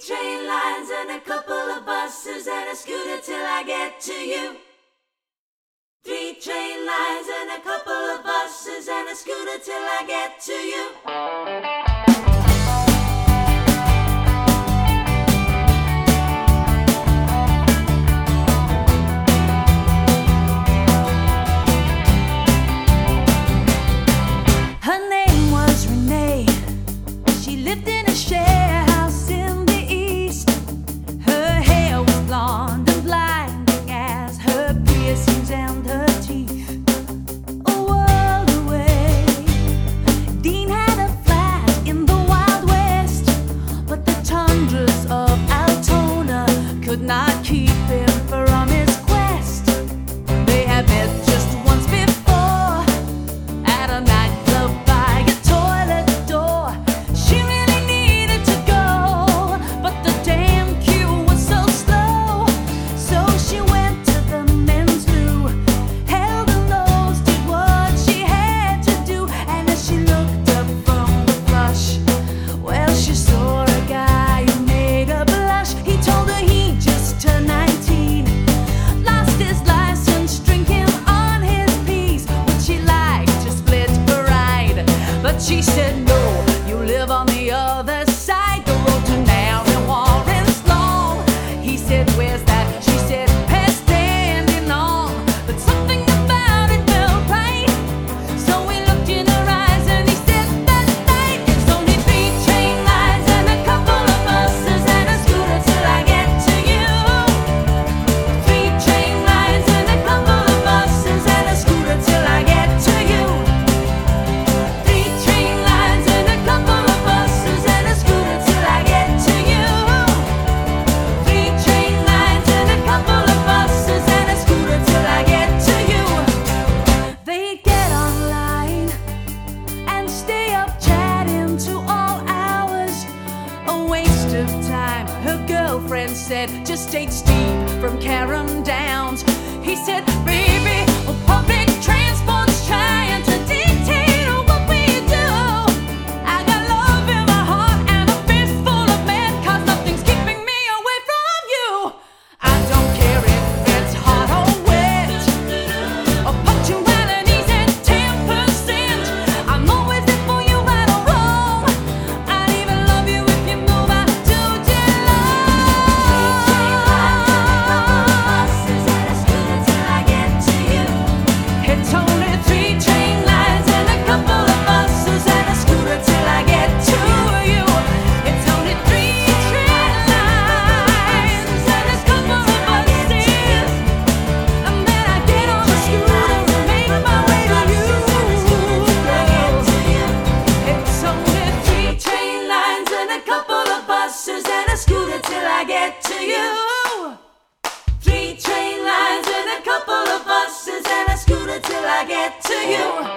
train lines and a couple of buses and a scooter till I get to you. Three train lines and a couple of buses and a scooter till I get to you. could not keep it. she said no. friend said, just take Steve from Carrum Downs. He said, baby. a scooter till I get to you. Three train lines and a couple of buses and a scooter till I get to you.